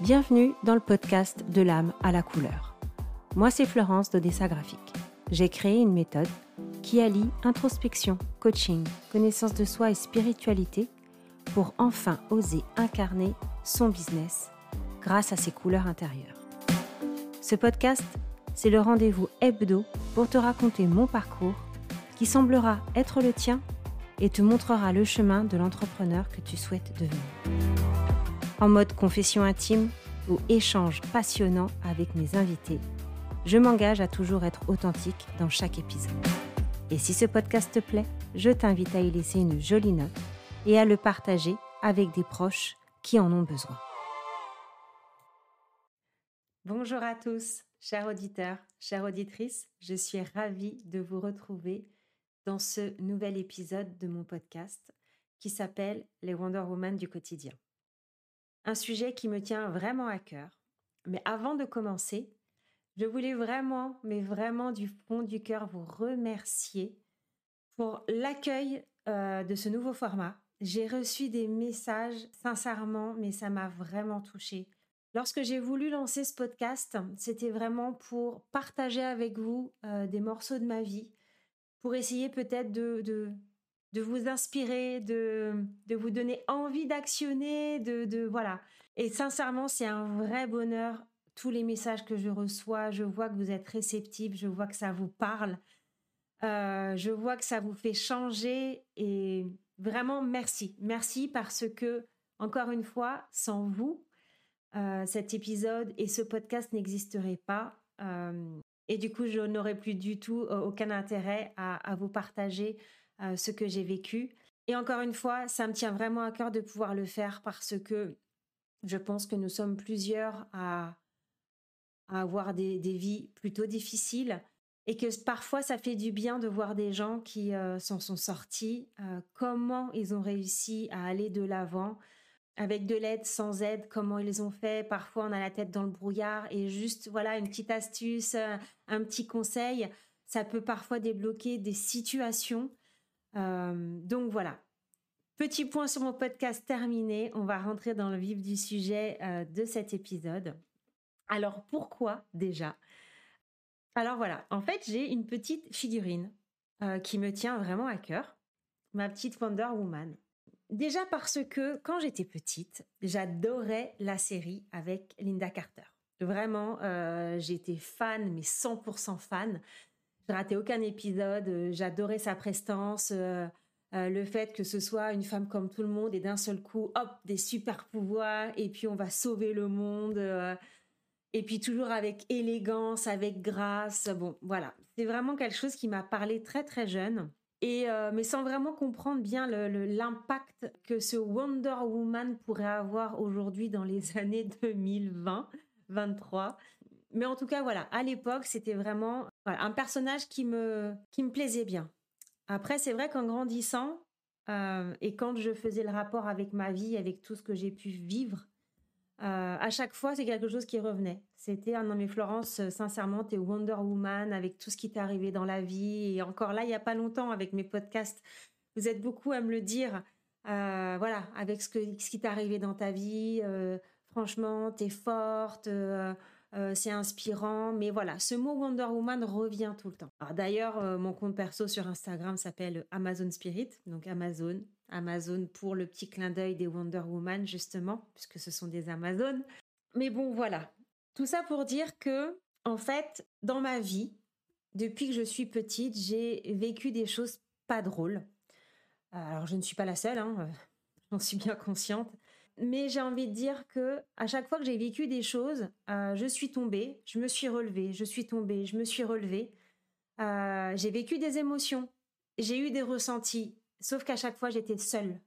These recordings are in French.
Bienvenue dans le podcast de l'âme à la couleur. Moi, c'est Florence d'Odessa Graphique. J'ai créé une méthode qui allie introspection, coaching, connaissance de soi et spiritualité pour enfin oser incarner son business grâce à ses couleurs intérieures. Ce podcast, c'est le rendez-vous hebdo pour te raconter mon parcours qui semblera être le tien et te montrera le chemin de l'entrepreneur que tu souhaites devenir. En mode confession intime ou échange passionnant avec mes invités, je m'engage à toujours être authentique dans chaque épisode. Et si ce podcast te plaît, je t'invite à y laisser une jolie note et à le partager avec des proches qui en ont besoin. Bonjour à tous, chers auditeurs, chères auditrices, je suis ravie de vous retrouver dans ce nouvel épisode de mon podcast qui s'appelle Les Wonder Woman du quotidien. Un sujet qui me tient vraiment à cœur. Mais avant de commencer, je voulais vraiment, mais vraiment du fond du cœur vous remercier pour l'accueil euh, de ce nouveau format. J'ai reçu des messages, sincèrement, mais ça m'a vraiment touchée. Lorsque j'ai voulu lancer ce podcast, c'était vraiment pour partager avec vous euh, des morceaux de ma vie, pour essayer peut-être de, de, vous inspirer, de, de vous donner envie d'actionner, de, de voilà. Et sincèrement, c'est un vrai bonheur. Tous les messages que je reçois, je vois que vous êtes réceptifs, je vois que ça vous parle, euh, je vois que ça vous fait changer et vraiment merci. Merci parce que, encore une fois, sans vous, euh, cet épisode et ce podcast n'existeraient pas. Euh, et du coup, je n'aurais plus du tout aucun intérêt à, vous partager euh, ce que j'ai vécu. Et encore une fois, ça me tient vraiment à cœur de pouvoir le faire parce que je pense que nous sommes plusieurs à, avoir des, vies plutôt difficiles et que parfois ça fait du bien de voir des gens qui euh, s'en sont sortis, comment ils ont réussi à aller de l'avant, avec de l'aide, sans aide, comment ils ont fait? Parfois, on a la tête dans le brouillard et juste, voilà, une petite astuce, euh, un petit conseil, ça peut parfois débloquer des situations. Euh, donc voilà. Petit point sur mon podcast terminé. On va rentrer dans le vif du sujet euh, de cet épisode. Alors pourquoi déjà? Alors voilà, en fait j'ai une petite figurine qui me tient vraiment à cœur, ma petite Wonder Woman. Déjà parce que quand j'étais petite, j'adorais la série avec Linda Carter. Vraiment, euh, j'étais fan, mais 100% fan. Je ratais aucun épisode. Euh, j'adorais sa prestance, euh, le fait que ce soit une femme comme tout le monde et d'un seul coup, hop, des super pouvoirs et puis on va sauver le monde. et puis toujours avec élégance, avec grâce. Bon, voilà, c'est vraiment quelque chose qui m'a parlé très très jeune. Et, euh, mais sans vraiment comprendre bien l'impact que ce Wonder Woman pourrait avoir aujourd'hui dans les années 2020, 23. Mais en tout cas, voilà, à l'époque, c'était vraiment un personnage qui me, qui me plaisait bien. Après, c'est vrai qu'en grandissant, euh, et quand je faisais le rapport avec ma vie, avec tout ce que j'ai pu vivre, euh, à chaque fois, c'est quelque chose qui revenait. C'était un ah non mais Florence, euh, sincèrement, t'es Wonder Woman avec tout ce qui t'est arrivé dans la vie. Et encore là, il y a pas longtemps avec mes podcasts, vous êtes beaucoup à me le dire. Voilà, avec ce, que, ce qui t'est arrivé dans ta vie. franchement, t'es forte. C'est inspirant, mais voilà, ce mot Wonder Woman revient tout le temps. D'ailleurs, mon compte perso sur Instagram s'appelle Amazon Spirit, donc Amazon, Amazon pour le petit clin d'œil des Wonder Woman, justement, puisque ce sont des Amazones. Mais bon, voilà. Tout ça pour dire que, en fait, dans ma vie, depuis que je suis petite, j'ai vécu des choses pas drôles. Alors, je ne suis pas la seule, hein, euh, j'en suis bien consciente. Mais j'ai envie de dire que à chaque fois que j'ai vécu des choses, euh, je suis tombée, je me suis relevée, je suis tombée, je me suis relevée. Euh, j'ai vécu des émotions, j'ai eu des ressentis, Sauf qu'à chaque fois, j'étais seule.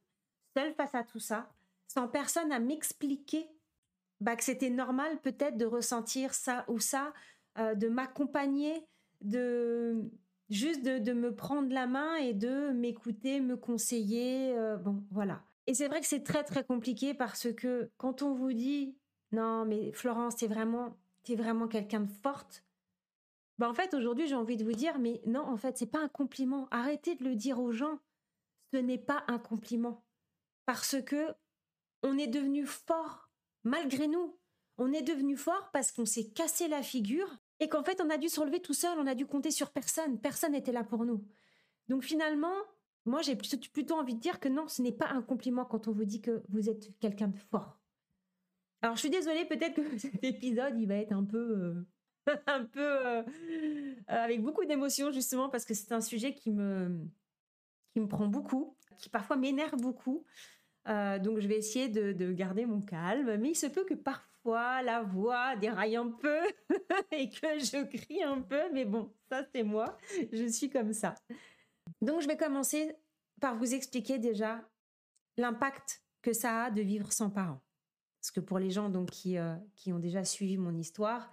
Seule face à tout ça, sans personne à m'expliquer bah, que c'était normal peut-être de ressentir ça ou ça, euh, de m'accompagner, de juste de, me prendre la main et de m'écouter, me conseiller. Bon, voilà. Et c'est vrai que c'est très très compliqué parce que quand on vous dit non mais Florence, t'es vraiment, es vraiment quelqu'un de forte. Bah en fait aujourd'hui j'ai envie de vous dire mais non en fait c'est pas un compliment. Arrêtez de le dire aux gens ce n'est pas un compliment. Parce que on est devenu fort malgré nous. On est devenu fort parce qu'on s'est cassé la figure et qu'en fait, on a dû se relever tout seul, on a dû compter sur personne. Personne n'était là pour nous. Donc finalement, moi, j'ai plutôt envie de dire que non, ce n'est pas un compliment quand on vous dit que vous êtes quelqu'un de fort. Alors, je suis désolée, peut-être que cet épisode, il va être un peu, euh, un peu euh, avec beaucoup d'émotions, justement, parce que c'est un sujet qui me, qui me prend beaucoup, qui parfois m'énerve beaucoup. Euh, donc, je vais essayer de, de, garder mon calme, mais il se peut que parfois la voix déraille un peu et que je crie un peu, mais bon, ça c'est moi, je suis comme ça. Donc, je vais commencer par vous expliquer déjà l'impact que ça a de vivre sans parents. Parce que pour les gens donc qui, euh, qui ont déjà suivi mon histoire,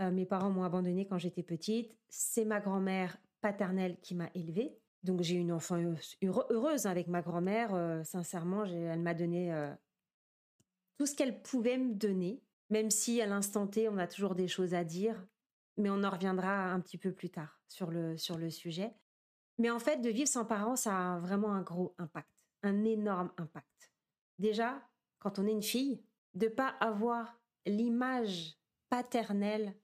euh, mes parents m'ont abandonnée quand j'étais petite. C'est ma grand-mère paternelle qui m'a élevée. Donc j'ai eu une enfant heureuse avec ma grand-mère. Euh, sincèrement, elle m'a donné tout ce qu'elle pouvait me donner, même si à l'instant T, on a toujours des choses à dire. Mais on en reviendra un petit peu plus tard sur le, sur le sujet. Mais en fait, de vivre sans parents, ça a vraiment un gros impact, un énorme impact. Déjà, quand on est une fille, de pas avoir l'image paternelle,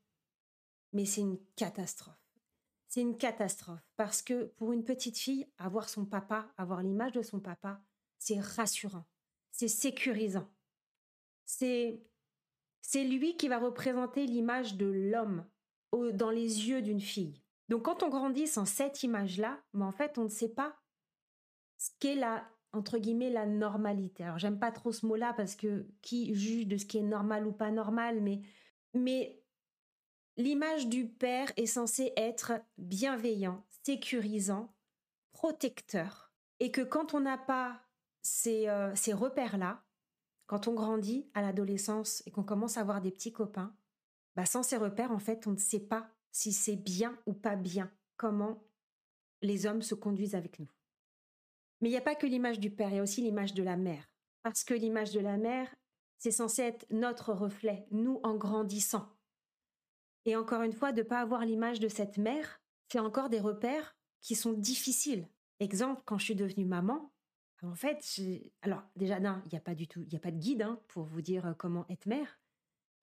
mais c'est une catastrophe. C'est une catastrophe parce que pour une petite fille, avoir son papa, avoir l'image de son papa, c'est rassurant, c'est sécurisant. C'est c'est lui qui va représenter l'image de l'homme dans les yeux d'une fille. Donc quand on grandit sans cette image-là, mais en fait, on ne sait pas ce qu'est la entre guillemets la normalité. Alors j'aime pas trop ce mot-là parce que qui juge de ce qui est normal ou pas normal, mais mais l'image du père est censée être bienveillant, sécurisant, protecteur, et que quand on n'a pas ces, euh, ces repères-là, quand on grandit à l'adolescence et qu'on commence à avoir des petits copains, bah sans ces repères, en fait, on ne sait pas si c'est bien ou pas bien, comment les hommes se conduisent avec nous. Mais il n'y a pas que l'image du père, il y a aussi l'image de la mère. Parce que l'image de la mère, c'est censé être notre reflet, nous en grandissant. Et encore une fois, de ne pas avoir l'image de cette mère, c'est encore des repères qui sont difficiles. Exemple, quand je suis devenue maman, en fait, alors déjà, il n'y a pas du tout, il n'y a pas de guide hein, pour vous dire euh, comment être mère.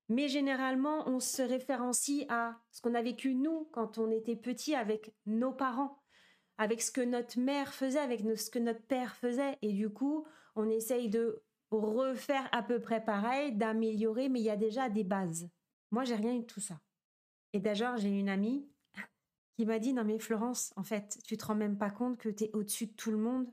Mais généralement, on se référencie à ce qu'on a vécu nous quand on était petit avec nos parents, avec ce que notre mère faisait, avec ce que notre père faisait. Et du coup, on essaye de refaire à peu près pareil, d'améliorer, mais il y a déjà des bases. Moi, j'ai rien eu de tout ça. Et d'ailleurs, j'ai une amie qui m'a dit, non mais Florence, en fait, tu te rends même pas compte que tu es au-dessus de tout le monde.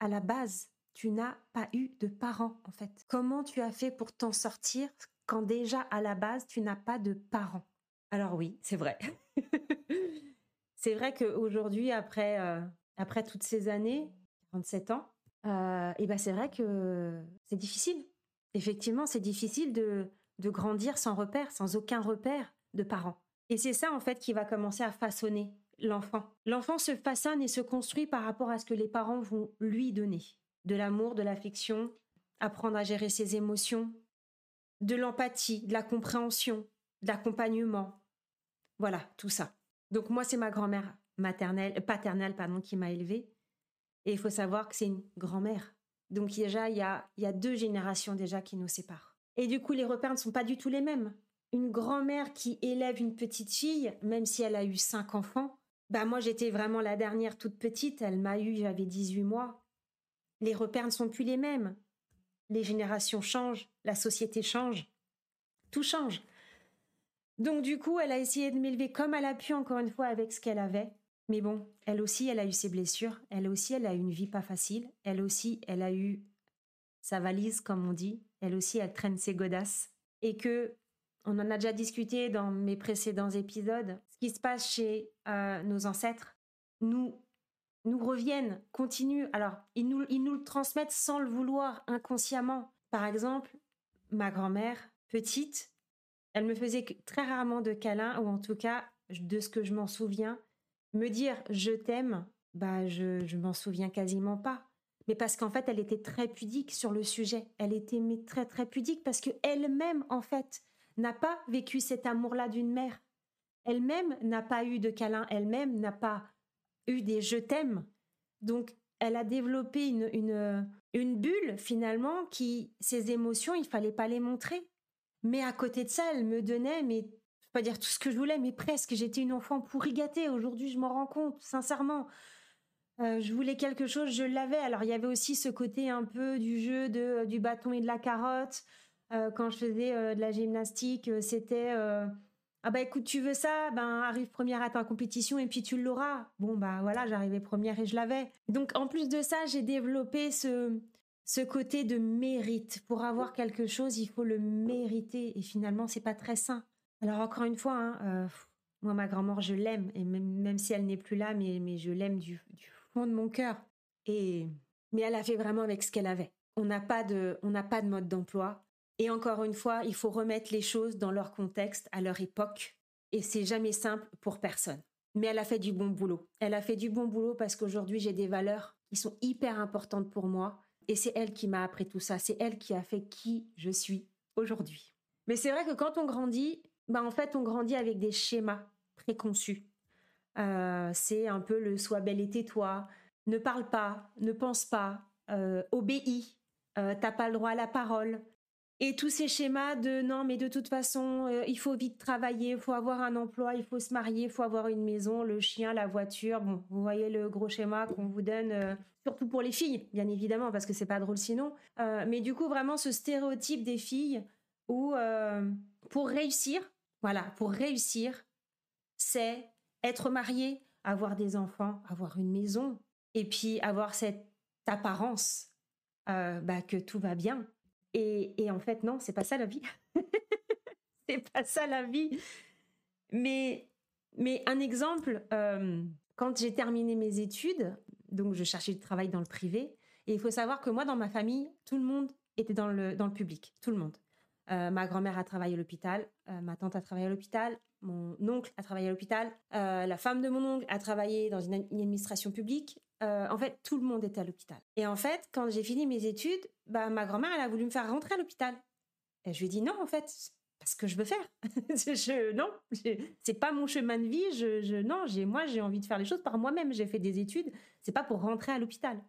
À la base, tu n'as pas eu de parents, en fait. Comment tu as fait pour t'en sortir quand déjà à la base tu n'as pas de parents. Alors oui, c'est vrai. c'est vrai qu'aujourd'hui, après, euh, après toutes ces années, 47 ans, euh, et ben c'est vrai que c'est difficile. Effectivement, c'est difficile de, de grandir sans repère, sans aucun repère de parents. Et c'est ça en fait qui va commencer à façonner l'enfant. L'enfant se façonne et se construit par rapport à ce que les parents vont lui donner. De l'amour, de l'affection, apprendre à gérer ses émotions, de l'empathie, de la compréhension, de l'accompagnement. Voilà, tout ça. Donc moi, c'est ma grand-mère maternelle, paternelle, pardon, qui m'a élevée. Et il faut savoir que c'est une grand-mère. Donc déjà, il y a, y a deux générations déjà qui nous séparent. Et du coup, les repères ne sont pas du tout les mêmes. Une grand-mère qui élève une petite fille, même si elle a eu cinq enfants, bah moi j'étais vraiment la dernière toute petite, elle m'a eu, j'avais 18 mois. Les repères ne sont plus les mêmes les générations changent, la société change, tout change. Donc du coup, elle a essayé de m'élever comme elle a pu, encore une fois, avec ce qu'elle avait. Mais bon, elle aussi, elle a eu ses blessures, elle aussi, elle a eu une vie pas facile, elle aussi, elle a eu sa valise, comme on dit, elle aussi, elle traîne ses godasses. Et que, on en a déjà discuté dans mes précédents épisodes, ce qui se passe chez euh, nos ancêtres, nous, nous reviennent, continuent. Alors, ils nous, nous le transmettent sans le vouloir, inconsciemment. Par exemple, ma grand-mère, petite, elle me faisait très rarement de câlins, ou en tout cas, de ce que je m'en souviens, me dire je t'aime, bah je, je m'en souviens quasiment pas. Mais parce qu'en fait, elle était très pudique sur le sujet. Elle était très très pudique parce que elle-même, en fait, n'a pas vécu cet amour-là d'une mère. Elle-même n'a pas eu de câlin. Elle-même n'a pas eu des je t'aime. Donc, elle a développé une, une, bulle finalement qui, ses émotions, il fallait pas les montrer. Mais à côté de ça, elle me donnait, mais pas dire tout ce que je voulais, mais presque. J'étais une enfant pourri gâtée. Aujourd'hui, je m'en rends compte, sincèrement. Euh, je voulais quelque chose, je l'avais. Alors il y avait aussi ce côté un peu du jeu de du bâton et de la carotte. Euh, quand je faisais euh, de la gymnastique, c'était ah bah écoute, tu veux ça, ben arrive première à ta compétition et puis tu l'auras. Bon bah voilà, j'arrivais première et je l'avais. Donc en plus de ça, j'ai développé ce ce côté de mérite. Pour avoir quelque chose, il faut le mériter et finalement c'est pas très sain. Alors encore une fois, hein, moi ma grand-mère je l'aime et même, si elle n'est plus là, mais mais je l'aime du, du fond de mon cœur. Et mais elle a fait vraiment avec ce qu'elle avait. On n'a pas de on n'a pas de mode d'emploi. Et encore une fois, il faut remettre les choses dans leur contexte, à leur époque. Et c'est jamais simple pour personne. Mais elle a fait du bon boulot. Elle a fait du bon boulot parce qu'aujourd'hui, j'ai des valeurs qui sont hyper importantes pour moi. Et c'est elle qui m'a appris tout ça. C'est elle qui a fait qui je suis aujourd'hui. Mais c'est vrai que quand on grandit, bah en fait, on grandit avec des schémas préconçus. Euh, c'est un peu le sois belle et tais-toi, ne parle pas, ne pense pas, euh, obéis, euh, t'as pas le droit à la parole. Et tous ces schémas de non, mais de toute façon, il faut vite travailler, il faut avoir un emploi, il faut se marier, il faut avoir une maison, le chien, la voiture. Bon, vous voyez le gros schéma qu'on vous donne, surtout pour les filles, bien évidemment, parce que c'est pas drôle sinon. mais du coup, vraiment ce stéréotype des filles où pour réussir, voilà, pour réussir, c'est être marié, avoir des enfants, avoir une maison, et puis avoir cette apparence euh, bah, que tout va bien. Et, en fait, non, c'est pas ça la vie. c'est pas ça la vie. Mais, mais un exemple, euh, quand j'ai terminé mes études, donc je cherchais du travail dans le privé, et il faut savoir que moi, dans ma famille, tout le monde était dans le, dans le public, tout le monde. Euh, ma grand-mère a travaillé à l'hôpital, ma tante a travaillé à l'hôpital, mon oncle a travaillé à l'hôpital, euh, la femme de mon oncle a travaillé dans une, administration publique. Euh, en fait, tout le monde était à l'hôpital. Et en fait, quand j'ai fini mes études, bah, ma grand-mère, elle a voulu me faire rentrer à l'hôpital. Et je lui ai dit non, en fait, parce que je veux faire. je, non, c'est pas mon chemin de vie. Je, je non, moi, j'ai envie de faire les choses par moi-même. J'ai fait des études. C'est pas pour rentrer à l'hôpital.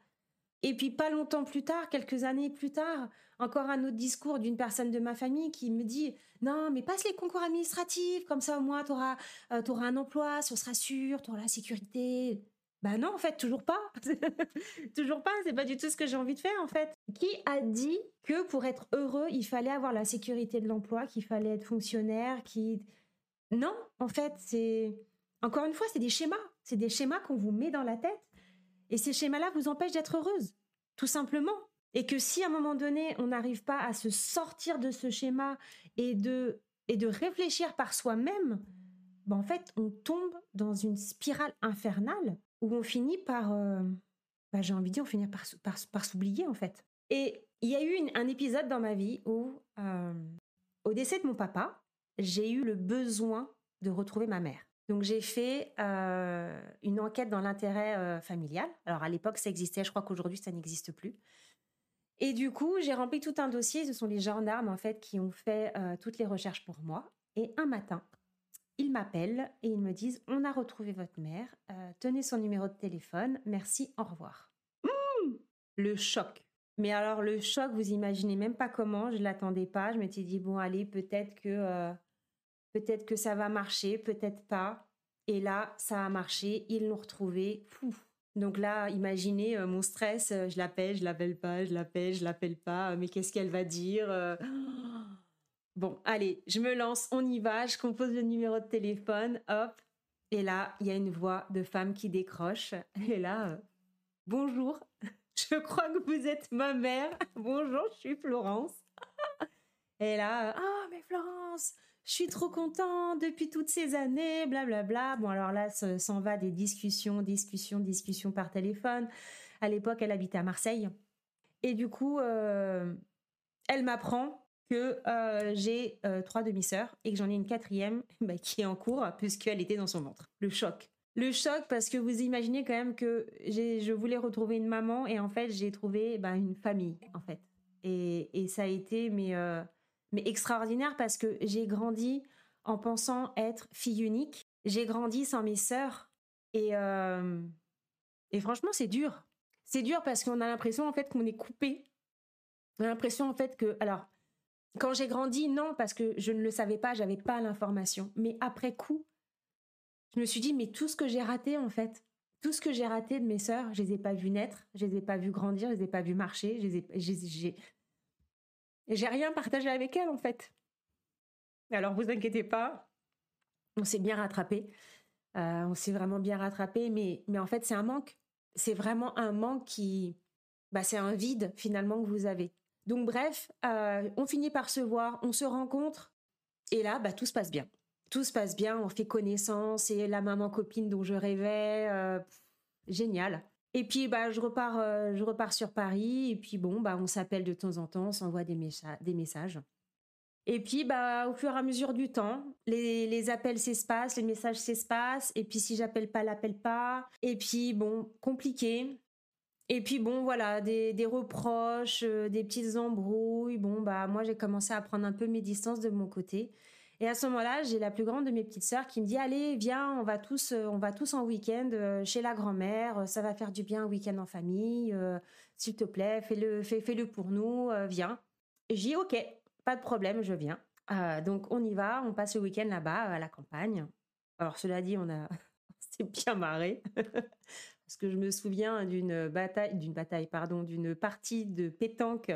Et puis pas longtemps plus tard, quelques années plus tard, encore un autre discours d'une personne de ma famille qui me dit non mais passe les concours administratifs comme ça au moins tu auras, euh, un emploi, ce sera sûr, tu auras la sécurité. Ben non en fait toujours pas, toujours pas, c'est pas du tout ce que j'ai envie de faire en fait. Qui a dit que pour être heureux il fallait avoir la sécurité de l'emploi, qu'il fallait être fonctionnaire, qui non en fait c'est encore une fois c'est des schémas, c'est des schémas qu'on vous met dans la tête et ces schémas-là vous empêchent d'être heureuse, tout simplement. Et que si à un moment donné, on n'arrive pas à se sortir de ce schéma et de, et de réfléchir par soi-même, ben en fait, on tombe dans une spirale infernale où on finit par, euh, ben j'ai envie de dire, on finit par, s'oublier en fait. Et il y a eu un épisode dans ma vie où, euh, au décès de mon papa, j'ai eu le besoin de retrouver ma mère. Donc j'ai fait euh, une enquête dans l'intérêt familial. Alors à l'époque ça existait, je crois qu'aujourd'hui ça n'existe plus. Et du coup j'ai rempli tout un dossier. Ce sont les gendarmes en fait qui ont fait toutes les recherches pour moi. Et un matin, ils m'appellent et ils me disent on a retrouvé votre mère. tenez son numéro de téléphone. Merci, au revoir. Mmh le choc. Mais alors le choc, vous imaginez même pas comment. Je l'attendais pas. Je m'étais dit bon allez peut-être que Peut-être que ça va marcher, peut-être pas. Et là, ça a marché, ils l'ont retrouvé. Donc là, imaginez euh, mon stress, euh, je l'appelle, je l'appelle pas, je l'appelle, je l'appelle pas, euh, mais qu'est-ce qu'elle va dire Bon, allez, je me lance, on y va, je compose le numéro de téléphone, hop. Et là, il y a une voix de femme qui décroche. Et là, bonjour, je crois que vous êtes ma mère. bonjour, je suis Florence. Et là, ah, mais Florence, je suis trop content depuis toutes ces années, blablabla. Bla, bla. Bon, alors là, s'en va des discussions, discussions, discussions par téléphone. À l'époque, elle habitait à Marseille. Et du coup, euh, elle m'apprend que euh, j'ai euh, trois demi-sœurs et que j'en ai une quatrième bah, qui est en cours puisqu'elle était dans son ventre. Le choc. Le choc parce que vous imaginez quand même que je voulais retrouver une maman et en fait j'ai trouvé bah, une famille en fait. Et, ça a été mais mais extraordinaire parce que j'ai grandi en pensant être fille unique. J'ai grandi sans mes sœurs et euh, et franchement c'est dur. C'est dur parce qu'on a l'impression en fait qu'on est coupé. On a l'impression en fait que alors Quand j'ai grandi, non, parce que je ne le savais pas, j'avais pas l'information. Mais après coup, je me suis dit, mais tout ce que j'ai raté, en fait, tout ce que j'ai raté de mes sœurs, je les ai pas vues naître, je les ai pas vues grandir, je les ai pas vues marcher, je les j'ai, j'ai rien partagé avec elles, en fait. Alors, vous inquiétez pas, on s'est bien rattrapé. Euh, on s'est vraiment bien rattrapé, mais, mais en fait, c'est un manque. C'est vraiment un manque qui. Bah, c'est un vide, finalement, que vous avez. Donc, bref, euh, on finit par se voir, on se rencontre, et là, bah, tout se passe bien. Tout se passe bien, on fait connaissance, et la maman copine dont je rêvais, euh, génial. Et puis, bah, je repars, je repars sur Paris, et puis bon, bah, on s'appelle de temps en temps, on s'envoie des, messages. Et puis, au fur et à mesure du temps, les, appels s'espacent, les messages s'espacent. Et puis, si j'appelle pas, l'appelle pas. Et puis, bon, compliqué. Et puis, bon, voilà, des, reproches, euh, des petites embrouilles. Bon, bah, moi, j'ai commencé à prendre un peu mes distances de mon côté. Et à ce moment-là, j'ai la plus grande de mes petites sœurs qui me dit Allez, viens, on va tous, euh, on va tous en week-end euh, chez la grand-mère. Ça va faire du bien un week-end en famille. S'il te plaît, fais-le fais, fais -le pour nous, viens. J'ai Ok, pas de problème, je viens. Donc on y va, on passe le week-end là-bas à la campagne. Alors cela dit, on a c'est bien marré parce que je me souviens d'une bataille, d'une bataille pardon, d'une partie de pétanque.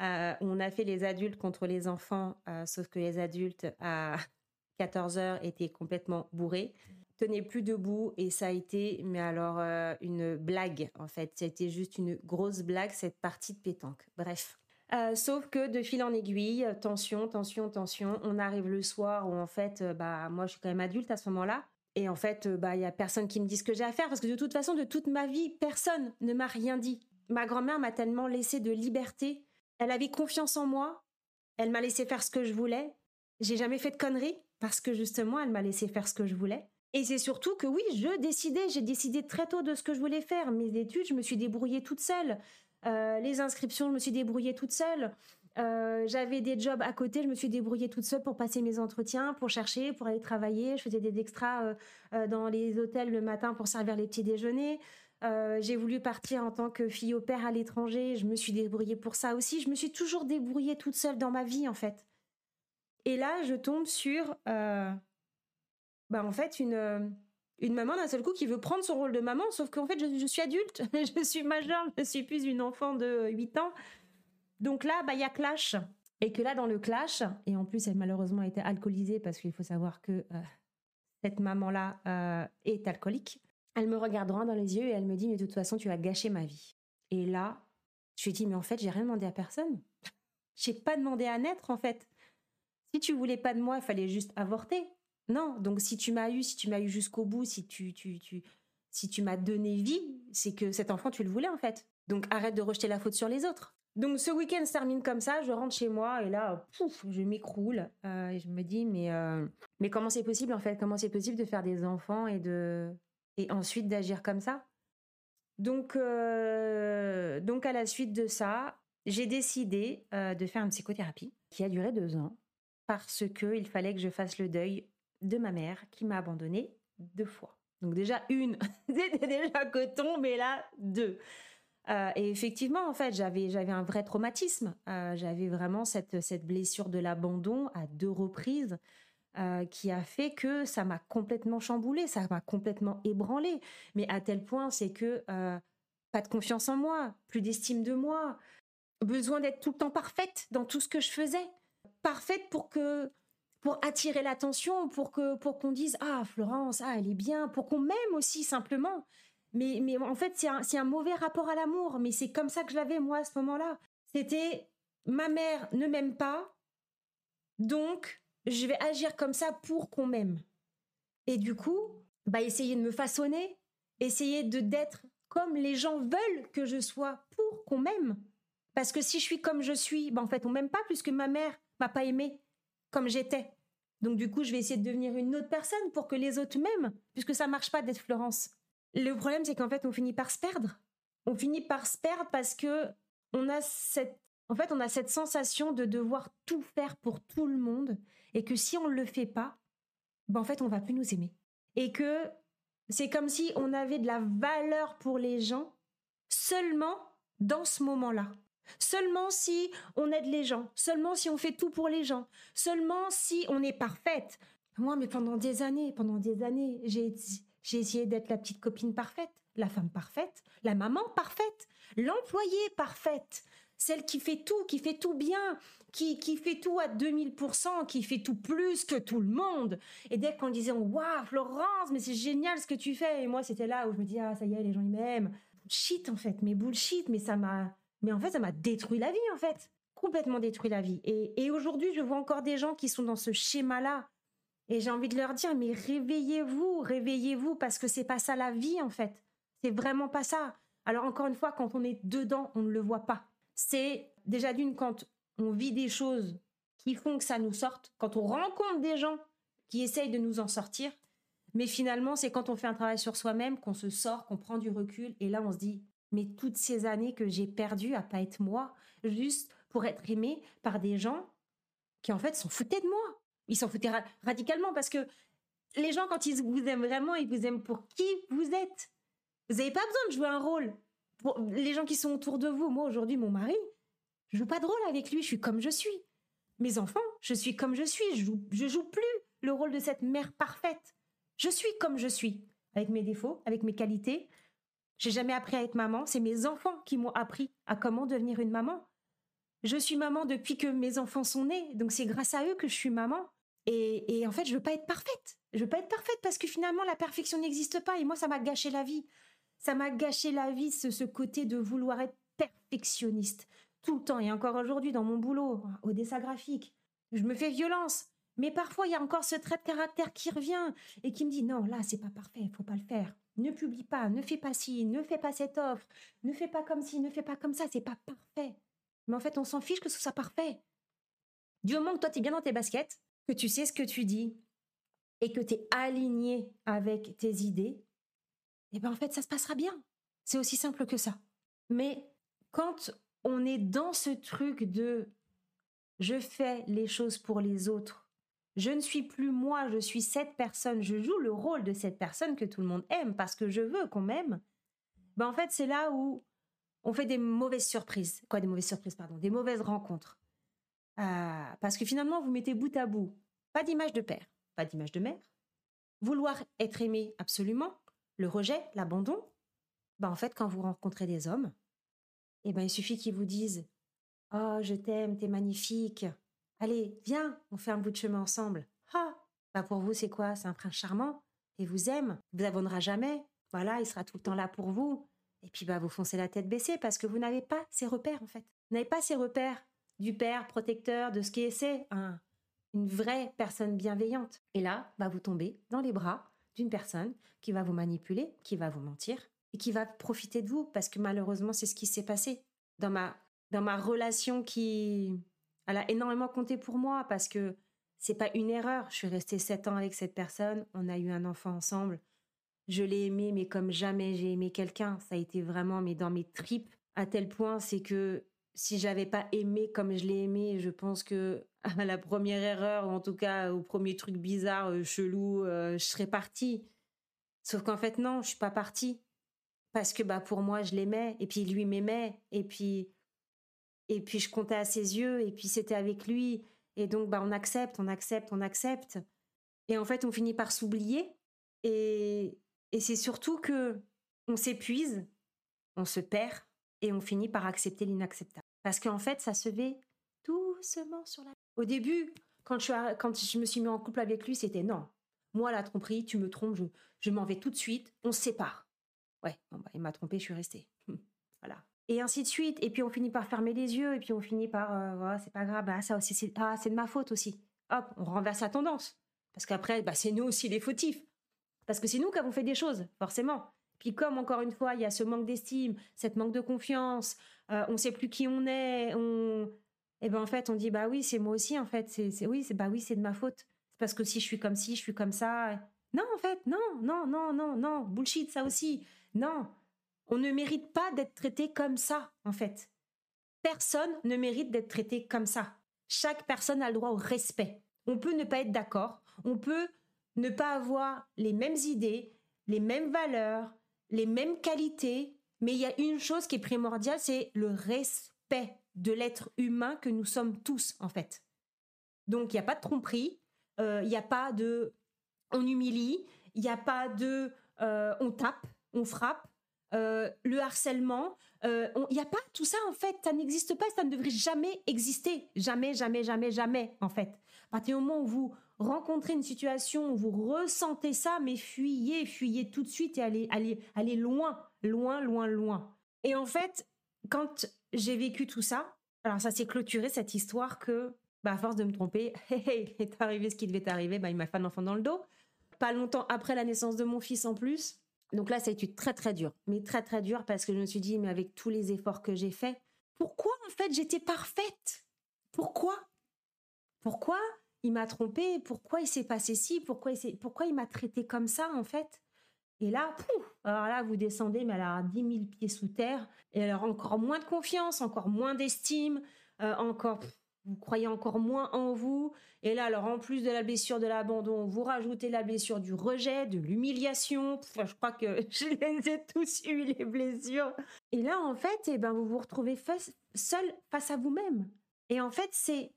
Euh, on a fait les adultes contre les enfants, euh, sauf que les adultes à 14 heures étaient complètement bourrés, tenaient plus debout et ça a été, mais alors une blague en fait. C'était juste une grosse blague cette partie de pétanque. Bref. Euh, sauf que de fil en aiguille, tension, tension, tension. On arrive le soir où en fait, euh, bah moi je suis quand même adulte à ce moment-là. Et en fait, euh, bah il y a personne qui me dit ce que j'ai à faire parce que de toute façon, de toute ma vie, personne ne m'a rien dit. Ma grand-mère m'a tellement laissé de liberté. Elle avait confiance en moi. Elle m'a laissé faire ce que je voulais. J'ai jamais fait de conneries parce que justement, elle m'a laissé faire ce que je voulais. Et c'est surtout que oui, je décidais, j'ai décidé très tôt de ce que je voulais faire. Mes études, je me suis débrouillée toute seule. Euh, les inscriptions, je me suis débrouillée toute seule. Euh, j'avais des jobs à côté, je me suis débrouillée toute seule pour passer mes entretiens, pour chercher, pour aller travailler. Je faisais des extras euh, dans les hôtels le matin pour servir les petits déjeuners. j'ai voulu partir en tant que fille au père à l'étranger. Je me suis débrouillée pour ça aussi. Je me suis toujours débrouillée toute seule dans ma vie, en fait. Et là, je tombe sur, bah, en fait, une une maman d'un seul coup qui veut prendre son rôle de maman, sauf qu'en fait, je, suis adulte, je suis majeure, je suis plus une enfant de 8 ans. Donc là, bah, il y a clash. Et que là, dans le clash, et en plus, elle malheureusement été alcoolisée parce qu'il faut savoir que euh, cette maman-là euh, est alcoolique. Elle me regarde droit dans les yeux et elle me dit, mais de toute façon, tu as gâché ma vie. Et là, je lui dis, mais en fait, j'ai rien demandé à personne. j'ai pas demandé à naître, en fait. Si tu voulais pas de moi, il fallait juste avorter. Non, donc si tu m'as eu, si tu m'as eu jusqu'au bout, si tu, tu, tu, si tu m'as donné vie, c'est que cet enfant, tu le voulais en fait. Donc arrête de rejeter la faute sur les autres. Donc ce week-end se termine comme ça, je rentre chez moi et là, pouf, je m'écroule euh, et je me dis mais euh, mais comment c'est possible en fait? Comment c'est possible de faire des enfants et de et ensuite d'agir comme ça? Donc euh, donc à la suite de ça, j'ai décidé de faire une psychothérapie qui a duré deux ans parce que il fallait que je fasse le deuil de ma mère qui m'a abandonnée deux fois. Donc déjà une, c'était déjà coton, mais là deux. Euh, et effectivement, en fait, j'avais j'avais un vrai traumatisme. Euh, j'avais vraiment cette cette blessure de l'abandon à deux reprises. Euh, qui a fait que ça m'a complètement chamboulé, ça m'a complètement ébranlé. Mais à tel point, c'est que pas de confiance en moi, plus d'estime de moi, besoin d'être tout le temps parfaite dans tout ce que je faisais, parfaite pour que pour attirer l'attention, pour que pour qu'on dise ah Florence, ah elle est bien, pour qu'on m'aime aussi simplement. Mais en fait c'est un mauvais rapport à l'amour, mais c'est comme ça que je l'avais moi à ce moment-là. C'était ma mère ne m'aime pas, donc je vais agir comme ça pour qu'on m'aime. Et du coup, bah essayer de me façonner, essayer de d'être comme les gens veulent que je sois pour qu'on m'aime. Parce que si je suis comme je suis, bah en fait on m'aime pas puisque ma mère m'a pas aimé comme j'étais. Donc du coup, je vais essayer de devenir une autre personne pour que les autres m'aiment, puisque ça marche pas d'être Florence. Le problème, c'est qu'en fait, on finit par se perdre. On finit par se perdre parce que on a cette, en fait, on a cette sensation de devoir tout faire pour tout le monde, et que si on ne le fait pas, ben en fait, on va plus nous aimer. Et que c'est comme si on avait de la valeur pour les gens seulement dans ce moment-là. Seulement si on aide les gens, seulement si on fait tout pour les gens, seulement si on est parfaite. Moi, mais pendant des années, pendant des années, j'ai j'ai essayé d'être la petite copine parfaite, la femme parfaite, la maman parfaite, l'employée parfaite, celle qui fait tout, qui fait tout bien, qui, qui fait tout à 2000%, qui fait tout plus que tout le monde. Et dès qu'on disait, waouh, Florence, mais c'est génial ce que tu fais. Et moi, c'était là où je me dis, ah, ça y est, les gens, ils m'aiment. Shit, en fait, mais bullshit, mais ça m'a, mais en fait, ça m'a détruit la vie, en fait. Complètement détruit la vie. Et, et aujourd'hui, je vois encore des gens qui sont dans ce schéma-là. Et j'ai envie de leur dire, mais réveillez-vous, réveillez-vous, parce que c'est pas ça la vie, en fait. C'est vraiment pas ça. Alors, encore une fois, quand on est dedans, on ne le voit pas. C'est déjà d'une, quand on vit des choses qui font que ça nous sorte, quand on rencontre des gens qui essayent de nous en sortir, mais finalement, c'est quand on fait un travail sur soi-même qu'on se sort, qu'on prend du recul, et là, on se dit, mais toutes ces années que j'ai perdues à pas être moi, juste pour être aimé par des gens qui en fait s'en foutaient de moi. Ils s'en foutaient radicalement parce que les gens, quand ils vous aiment vraiment, ils vous aiment pour qui vous êtes. Vous n'avez pas besoin de jouer un rôle. Les gens qui sont autour de vous, moi aujourd'hui, mon mari, je joue pas de rôle avec lui, je suis comme je suis. Mes enfants, je suis comme je suis, je joue, je joue plus le rôle de cette mère parfaite. Je suis comme je suis, avec mes défauts, avec mes qualités, j'ai jamais appris à être maman, c'est mes enfants qui m'ont appris à comment devenir une maman. Je suis maman depuis que mes enfants sont nés, donc c'est grâce à eux que je suis maman. Et, en fait, je veux pas être parfaite. Je veux pas être parfaite parce que finalement, la perfection n'existe pas. Et moi, ça m'a gâché la vie. Ça m'a gâché la vie, ce, côté de vouloir être perfectionniste tout le temps. Et encore aujourd'hui, dans mon boulot, au dessin graphique, je me fais violence. Mais parfois, il y a encore ce trait de caractère qui revient et qui me dit non, là, c'est pas parfait, il faut pas le faire ne publie pas, ne fais pas ci, ne fais pas cette offre, ne fais pas comme ci, ne fais pas comme ça, c'est pas parfait. Mais en fait, on s'en fiche que ce soit parfait. Du moment que toi, tu es bien dans tes baskets, que tu sais ce que tu dis et que tu es aligné avec tes idées, eh ben en fait, ça se passera bien. C'est aussi simple que ça. Mais quand on est dans ce truc de je fais les choses pour les autres je ne suis plus moi, je suis cette personne, je joue le rôle de cette personne que tout le monde aime parce que je veux qu'on m'aime. Ben en fait, c'est là où on fait des mauvaises surprises. Quoi, des mauvaises surprises, pardon, des mauvaises rencontres. Euh, parce que finalement, vous mettez bout à bout. Pas d'image de père, pas d'image de mère. Vouloir être aimé absolument, le rejet, l'abandon. Ben en fait, quand vous rencontrez des hommes, eh ben, il suffit qu'ils vous disent Oh, je t'aime, t'es magnifique. Allez, viens, on fait un bout de chemin ensemble. Ah Bah pour vous, c'est quoi? C'est un prince charmant et vous aime, vous abandonnera jamais. Voilà, il sera tout le temps là pour vous. Et puis bah vous foncez la tête baissée parce que vous n'avez pas ces repères en fait. Vous n'avez pas ces repères du père protecteur, de ce qui est un, une vraie personne bienveillante. Et là, bah vous tombez dans les bras d'une personne qui va vous manipuler, qui va vous mentir et qui va profiter de vous parce que malheureusement c'est ce qui s'est passé dans ma dans ma relation qui a énormément compté pour moi parce que c'est pas une erreur. Je suis restée sept ans avec cette personne. On a eu un enfant ensemble. Je l'ai aimé, mais comme jamais j'ai aimé quelqu'un. Ça a été vraiment, mais dans mes tripes, à tel point, c'est que si j'avais pas aimé comme je l'ai aimé, je pense que à la première erreur, ou en tout cas au premier truc bizarre, euh, chelou, euh, je serais partie. Sauf qu'en fait, non, je suis pas partie. Parce que bah pour moi, je l'aimais, et puis lui m'aimait, et puis et puis je comptais à ses yeux, et puis c'était avec lui. Et donc, bah, on accepte, on accepte, on accepte. Et en fait, on finit par s'oublier. Et, et c'est surtout que on s'épuise, on se perd, et on finit par accepter l'inacceptable. Parce qu'en fait, ça se fait doucement sur la... Au début, quand je, me suis mis en couple avec lui, c'était non. Moi, la tromperie, tu me trompes, je, m'en vais tout de suite, on se sépare. Ouais, bah, il m'a trompé, je suis restée. voilà et ainsi de suite. Et puis on finit par fermer les yeux, et puis on finit par, euh, c'est pas grave, bah, ça aussi, c'est, ah, c'est de ma faute aussi. Hop, on renverse la tendance. Parce qu'après, bah, c'est nous aussi les fautifs. Parce que c'est nous qui avons fait des choses, forcément. Puis comme, encore une fois, il y a ce manque d'estime, cette manque de confiance, euh, on sait plus qui on est, on... Et eh ben en fait, on dit, bah oui, c'est moi aussi, en fait. C'est oui, c'est bah oui, c'est de ma faute. C'est parce que si je suis comme ci, je suis comme ça. Non, en fait, non, non, non, non, non, bullshit, ça aussi. Non, on ne mérite pas d'être traité comme ça, en fait. Personne ne mérite d'être traité comme ça. Chaque personne a le droit au respect. On peut ne pas être d'accord, on peut ne pas avoir les mêmes idées, les mêmes valeurs, les mêmes qualités, mais il y a une chose qui est primordiale, c'est le respect. de l'être humain que nous sommes tous, en fait. Donc, il n'y a pas de tromperie, il n'y a pas de on humilie, il n'y a pas de on tape, on frappe, le harcèlement, il n'y a pas tout ça en fait, ça n'existe pas, ça ne devrait jamais exister, jamais, jamais, jamais, jamais en fait. À partir du moment où vous rencontrez une situation où vous ressentez ça, mais fuyez, fuyez tout de suite et allez, allez, allez loin, loin, loin, loin. Et en fait, quand j'ai vécu tout ça, alors ça s'est clôturé cette histoire que, bah, à force de me tromper, hey, est arrivé ce qui devait arriver, bah, il m'a fait un enfant dans le dos. Pas longtemps après la naissance de mon fils en plus. Donc là, ça a été très très dur, mais très très dur parce que je me suis dit, mais avec tous les efforts que j'ai faits, pourquoi en fait j'étais parfaite? Pourquoi? Pourquoi il m'a trompée Pourquoi il s'est passé ci Pourquoi il, pourquoi il m'a traité comme ça en fait? Et là, alors là, vous descendez, mais alors à 10 000 pieds sous terre, et alors encore moins de confiance, encore moins d'estime, euh, encore vous croyez encore moins en vous. Et là, alors en plus de la blessure de l'abandon, vous rajoutez la blessure du rejet, de l'humiliation. je crois que je les ai tous eu les blessures. Et là, en fait, eh ben, vous vous retrouvez seul face à vous-même. Et en fait, c'est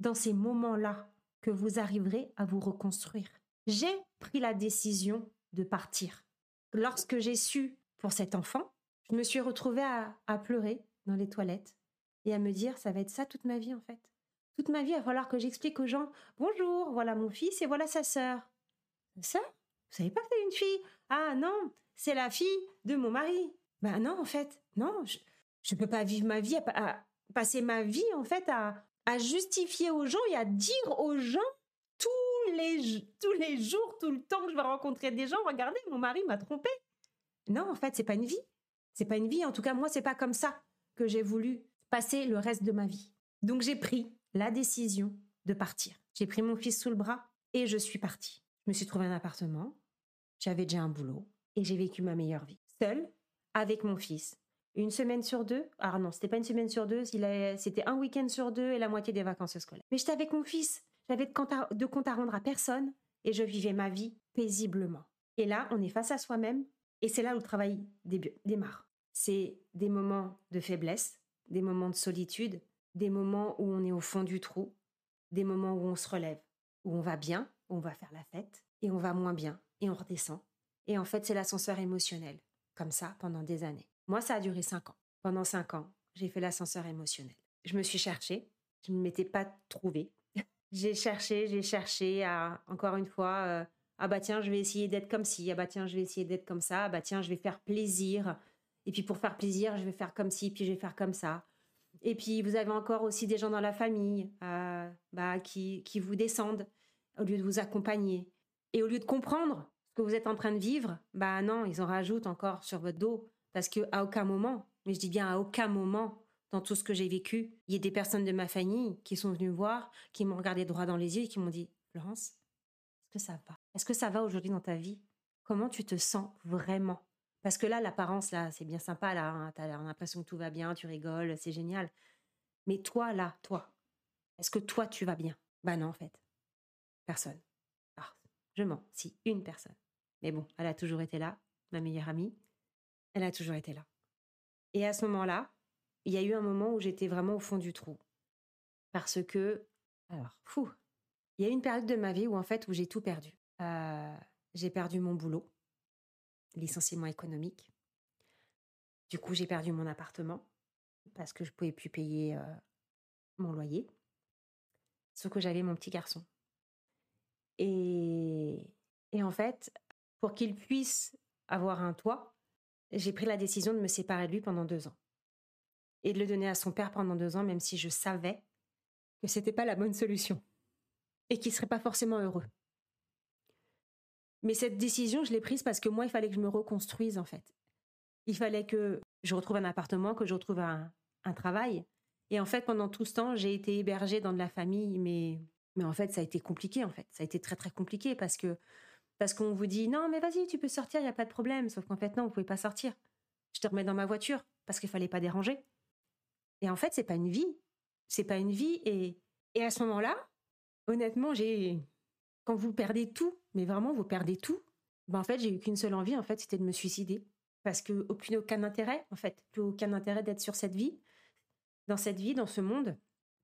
dans ces moments-là que vous arriverez à vous reconstruire. J'ai pris la décision de partir. Lorsque j'ai su pour cet enfant, je me suis retrouvée à pleurer dans les toilettes et à me dire ça va être ça toute ma vie en fait. Toute ma vie, il va falloir que j'explique aux gens bonjour, voilà mon fils et voilà sa sœur. Ça Vous savez pas que c'est une fille? Ah non, c'est la fille de mon mari. Ben non en fait, non, je ne peux pas vivre ma vie à, passer ma vie en fait à, à justifier aux gens et à dire aux gens tous les tous les jours, tout le temps que je vais rencontrer des gens, regardez, mon mari m'a trompé. Non, en fait, c'est pas une vie. C'est pas une vie. En tout cas, moi, c'est pas comme ça que j'ai voulu passer le reste de ma vie. Donc j'ai pris la décision de partir. J'ai pris mon fils sous le bras et je suis partie. Je me suis trouvé un appartement, j'avais déjà un boulot et j'ai vécu ma meilleure vie. Seule, avec mon fils. Une semaine sur deux? Ah non, c'était pas une semaine sur deux, c'était un week-end sur deux et la moitié des vacances scolaires. Mais j'étais avec mon fils. J'avais de compte, à, à rendre à personne et je vivais ma vie paisiblement. Et là, on est face à soi-même et c'est là où le travail démarre. C'est des moments de faiblesse, des moments de solitude, des moments où on est au fond du trou, des moments où on se relève, où on va bien, où on va faire la fête, et on va moins bien, et on redescend. Et en fait, c'est l'ascenseur émotionnel, comme ça, pendant des années. Moi, ça a duré cinq ans. Pendant cinq ans, j'ai fait l'ascenseur émotionnel. Je me suis cherchée, je ne m'étais pas trouvée. j'ai cherché, j'ai cherché à, encore une fois, euh, ah bah tiens, je vais essayer d'être comme ci, ah bah tiens, je vais essayer d'être comme ça, ah bah tiens, je vais faire plaisir, et puis pour faire plaisir, je vais faire comme ci, puis je vais faire comme ça. Et puis vous avez encore aussi des gens dans la famille euh, bah, qui, qui vous descendent au lieu de vous accompagner. Et au lieu de comprendre ce que vous êtes en train de vivre, bah non, ils en rajoutent encore sur votre dos. Parce que à aucun moment, mais je dis bien à aucun moment, dans tout ce que j'ai vécu, il y a des personnes de ma famille qui sont venues me voir, qui m'ont regardé droit dans les yeux et qui m'ont dit Florence, est-ce que ça va? Est-ce que ça va aujourd'hui dans ta vie? Comment tu te sens vraiment? Parce que là, l'apparence, là, c'est bien sympa, là. Hein, tu as l'impression que tout va bien, tu rigoles, c'est génial. Mais toi, là, toi, est-ce que toi, tu vas bien? Bah non, en fait. Personne. Ah, je mens. Si, une personne. Mais bon, elle a toujours été là, ma meilleure amie. Elle a toujours été là. Et à ce moment-là, il y a eu un moment où j'étais vraiment au fond du trou. Parce que, alors, fou, il y a eu une période de ma vie où, en fait, où j'ai tout perdu. Euh, j'ai perdu mon boulot licenciement économique. Du coup, j'ai perdu mon appartement parce que je ne pouvais plus payer mon loyer. Sauf que j'avais mon petit garçon. Et, et en fait, pour qu'il puisse avoir un toit, j'ai pris la décision de me séparer de lui pendant deux ans. Et de le donner à son père pendant deux ans, même si je savais que c'était pas la bonne solution. Et qu'il serait pas forcément heureux. Mais cette décision, je l'ai prise parce que moi, il fallait que je me reconstruise, en fait. Il fallait que je retrouve un appartement, que je retrouve un, travail. Et en fait, pendant tout ce temps, j'ai été hébergée dans de la famille, mais, mais en fait, ça a été compliqué, en fait. Ça a été très, très compliqué parce que parce qu'on vous dit non, mais vas-y, tu peux sortir, il n'y a pas de problème. Sauf qu'en fait, non, vous pouvez pas sortir. Je te remets dans ma voiture parce qu'il fallait pas déranger. Et en fait, c'est pas une vie. C'est pas une vie. Et, et à ce moment-là, honnêtement, j'ai quand vous perdez tout, mais vraiment vous perdez tout, ben en fait j'ai eu qu'une seule envie en fait, c'était de me suicider parce que aucun, aucun intérêt en fait, plus aucun intérêt d'être sur cette vie. dans cette vie, dans ce monde,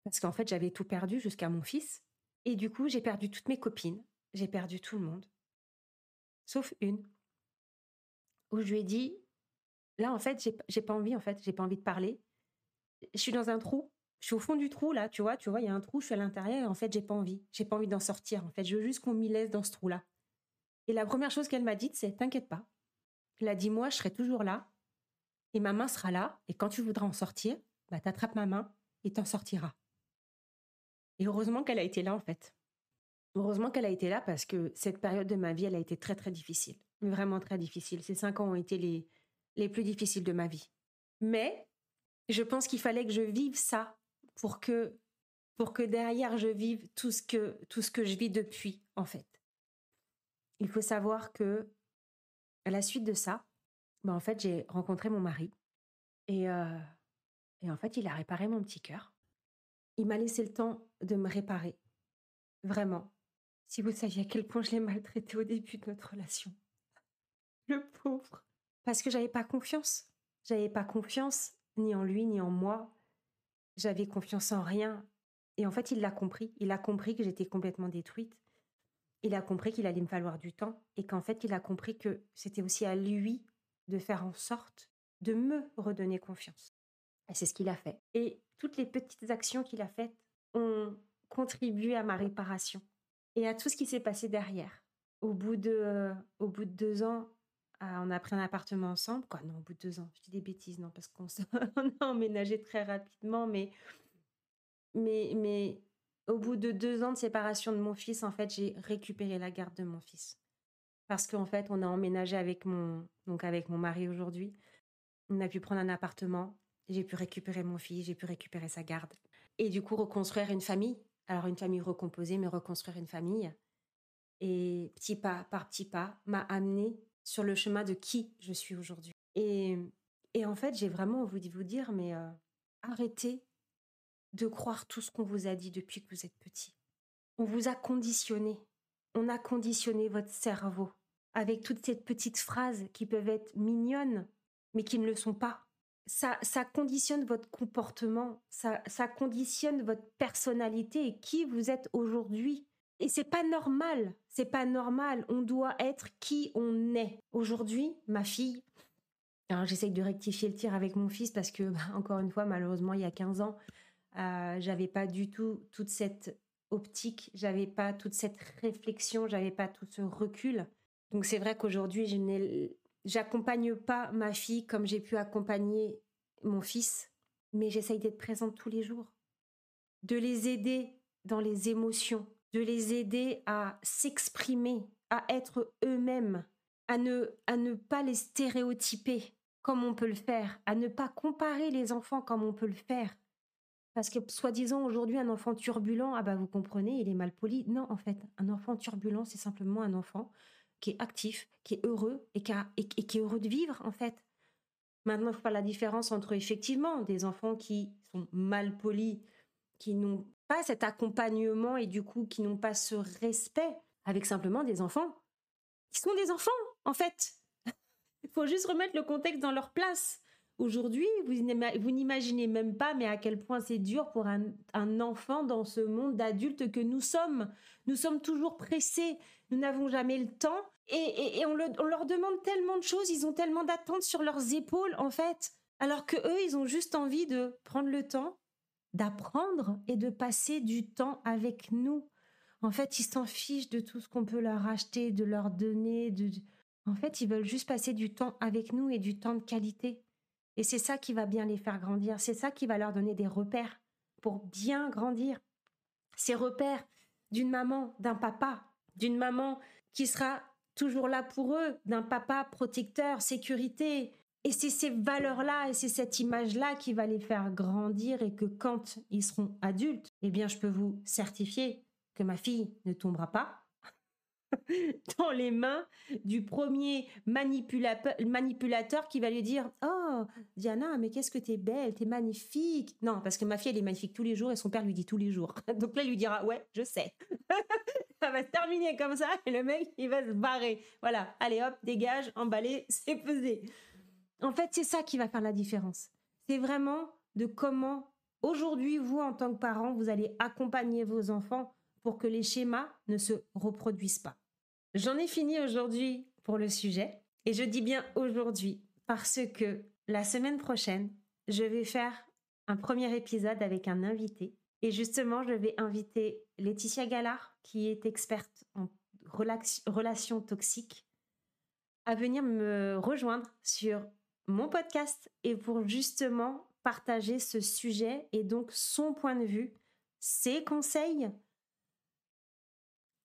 parce qu'en fait, j'avais tout perdu jusqu'à mon fils. Et du coup, j'ai perdu toutes mes copines, j'ai perdu tout le monde, sauf une, où je lui ai dit, là, en fait, j'ai pas envie, en fait, j'ai pas envie de parler. Je suis dans un trou, je suis au fond du trou, là, tu vois, tu vois, il y a un trou, je suis à l'intérieur, et en fait, j'ai pas envie, j'ai pas envie d'en sortir, en fait, je veux juste qu'on m'y laisse dans ce trou-là. Et la première chose qu'elle m'a dite, c'est, t'inquiète pas. Elle a dit, moi, je serai toujours là, et ma main sera là, et quand tu voudras en sortir, bah, t'attrapes ma main et t'en sortiras. Et heureusement qu'elle a été là, en fait. Heureusement qu'elle a été là parce que cette période de ma vie, elle a été très, très difficile. Vraiment très difficile. Ces cinq ans ont été les, les plus difficiles de ma vie. Mais je pense qu'il fallait que je vive ça pour que, pour que derrière je vive tout ce que, tout ce que je vis depuis, en fait. Il faut savoir que, à la suite de ça, bah en fait, j'ai rencontré mon mari. Et, euh, et en fait, il a réparé mon petit cœur. Il m'a laissé le temps de me réparer. Vraiment. Si vous saviez à quel point je l'ai maltraité au début de notre relation. Le pauvre. Parce que j'avais pas confiance. J'avais pas confiance ni en lui ni en moi. J'avais confiance en rien. Et en fait, il l'a compris. Il a compris que j'étais complètement détruite. Il a compris qu'il allait me falloir du temps et qu'en fait, il a compris que c'était aussi à lui de faire en sorte de me redonner confiance. Et c'est ce qu'il a fait. Et toutes les petites actions qu'il a faites ont contribué à ma réparation et à tout ce qui s'est passé derrière. Au bout de, au bout de deux ans, ah, on a pris un appartement ensemble. Quoi, non, au bout de deux ans, je dis des bêtises, non, parce qu'on a emménagé très rapidement, mais, mais, mais au bout de deux ans de séparation de mon fils, en fait, j'ai récupéré la garde de mon fils. Parce qu'en fait, on a emménagé avec mon, donc avec mon mari aujourd'hui. On a pu prendre un appartement. J'ai pu récupérer mon fils, j'ai pu récupérer sa garde. Et du coup, reconstruire une famille. Alors, une famille recomposée, mais reconstruire une famille. Et petit pas par petit pas, m'a amené sur le chemin de qui je suis aujourd'hui. Et, et en fait, j'ai vraiment envie de vous dire, mais euh, arrêtez de croire tout ce qu'on vous a dit depuis que vous êtes petit. On vous a conditionné. On a conditionné votre cerveau avec toutes ces petites phrases qui peuvent être mignonnes, mais qui ne le sont pas. Ça, conditionne votre comportement, ça, conditionne votre personnalité et qui vous êtes aujourd'hui. Et c'est pas normal, c'est pas normal. On doit être qui on est. Aujourd'hui, ma fille, alors j'essaye de rectifier le tir avec mon fils parce que, bah, encore une fois, malheureusement, il y a 15 ans, euh, j'avais pas du tout toute cette optique, j'avais pas toute cette réflexion, j'avais pas tout ce recul. Donc c'est vrai qu'aujourd'hui, je j'accompagne pas ma fille comme j'ai pu accompagner mon fils, mais j'essaye d'être présente tous les jours, de les aider dans les émotions, de les aider à s'exprimer, à être eux-mêmes, à ne, pas les stéréotyper comme on peut le faire, à ne pas comparer les enfants comme on peut le faire. Parce que soi-disant aujourd'hui un enfant turbulent, ah bah vous comprenez, il est mal poli. Non, en fait, un enfant turbulent, c'est simplement un enfant qui est actif, qui est heureux et qui, est heureux de vivre, en fait. Maintenant, il faut faire la différence entre effectivement des enfants qui sont mal polis, qui n'ont pas cet accompagnement et du coup qui n'ont pas ce respect, avec simplement des enfants qui sont des enfants, en fait. il faut juste remettre le contexte dans leur place. Aujourd'hui, vous, n'imaginez même pas, mais à quel point c'est dur pour un enfant dans ce monde d'adultes que nous sommes. Nous sommes toujours pressés, nous n'avons jamais le temps et, on, leur demande tellement de choses, ils ont tellement d'attentes sur leurs épaules en fait, alors que eux, ils ont juste envie de prendre le temps, d'apprendre et de passer du temps avec nous. En fait, ils s'en fichent de tout ce qu'on peut leur acheter, de leur donner. De... En fait, ils veulent juste passer du temps avec nous et du temps de qualité. Et c'est ça qui va bien les faire grandir. C'est ça qui va leur donner des repères pour bien grandir. Ces repères d'une maman, d'un papa, d'une maman qui sera toujours là pour eux, d'un papa protecteur, sécurité. Et c'est ces valeurs-là et c'est cette image-là qui va les faire grandir et que quand ils seront adultes, eh bien, je peux vous certifier que ma fille ne tombera pas dans les mains du premier manipulateur qui va lui dire Oh, Diana, mais qu'est-ce que t'es belle, t'es magnifique. Non, parce que ma fille, elle est magnifique tous les jours et son père lui dit tous les jours. Donc là, il lui dira Ouais, je sais. ça va se terminer comme ça et le mec, il va se barrer. Voilà, allez hop, dégage, emballé, c'est pesé. En fait, c'est ça qui va faire la différence. C'est vraiment de comment aujourd'hui, vous, en tant que parent, vous allez accompagner vos enfants pour que les schémas ne se reproduisent pas. J'en ai fini aujourd'hui pour le sujet. Et je dis bien aujourd'hui parce que la semaine prochaine, je vais faire un premier épisode avec un invité. Et justement, je vais inviter Laetitia Gallard, qui est experte en relations toxiques, à venir me rejoindre sur mon podcast et pour justement partager ce sujet et donc son point de vue, ses conseils.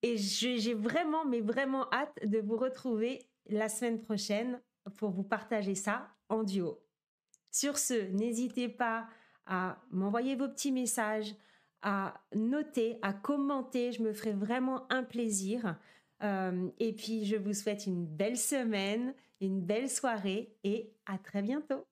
Et j'ai vraiment, mais vraiment hâte de vous retrouver la semaine prochaine pour vous partager ça en duo. Sur ce, n'hésitez pas à m'envoyer vos petits messages, à noter, à commenter. Je me ferai vraiment un plaisir. Euh, et puis, je vous souhaite une belle semaine, une belle soirée et à très bientôt.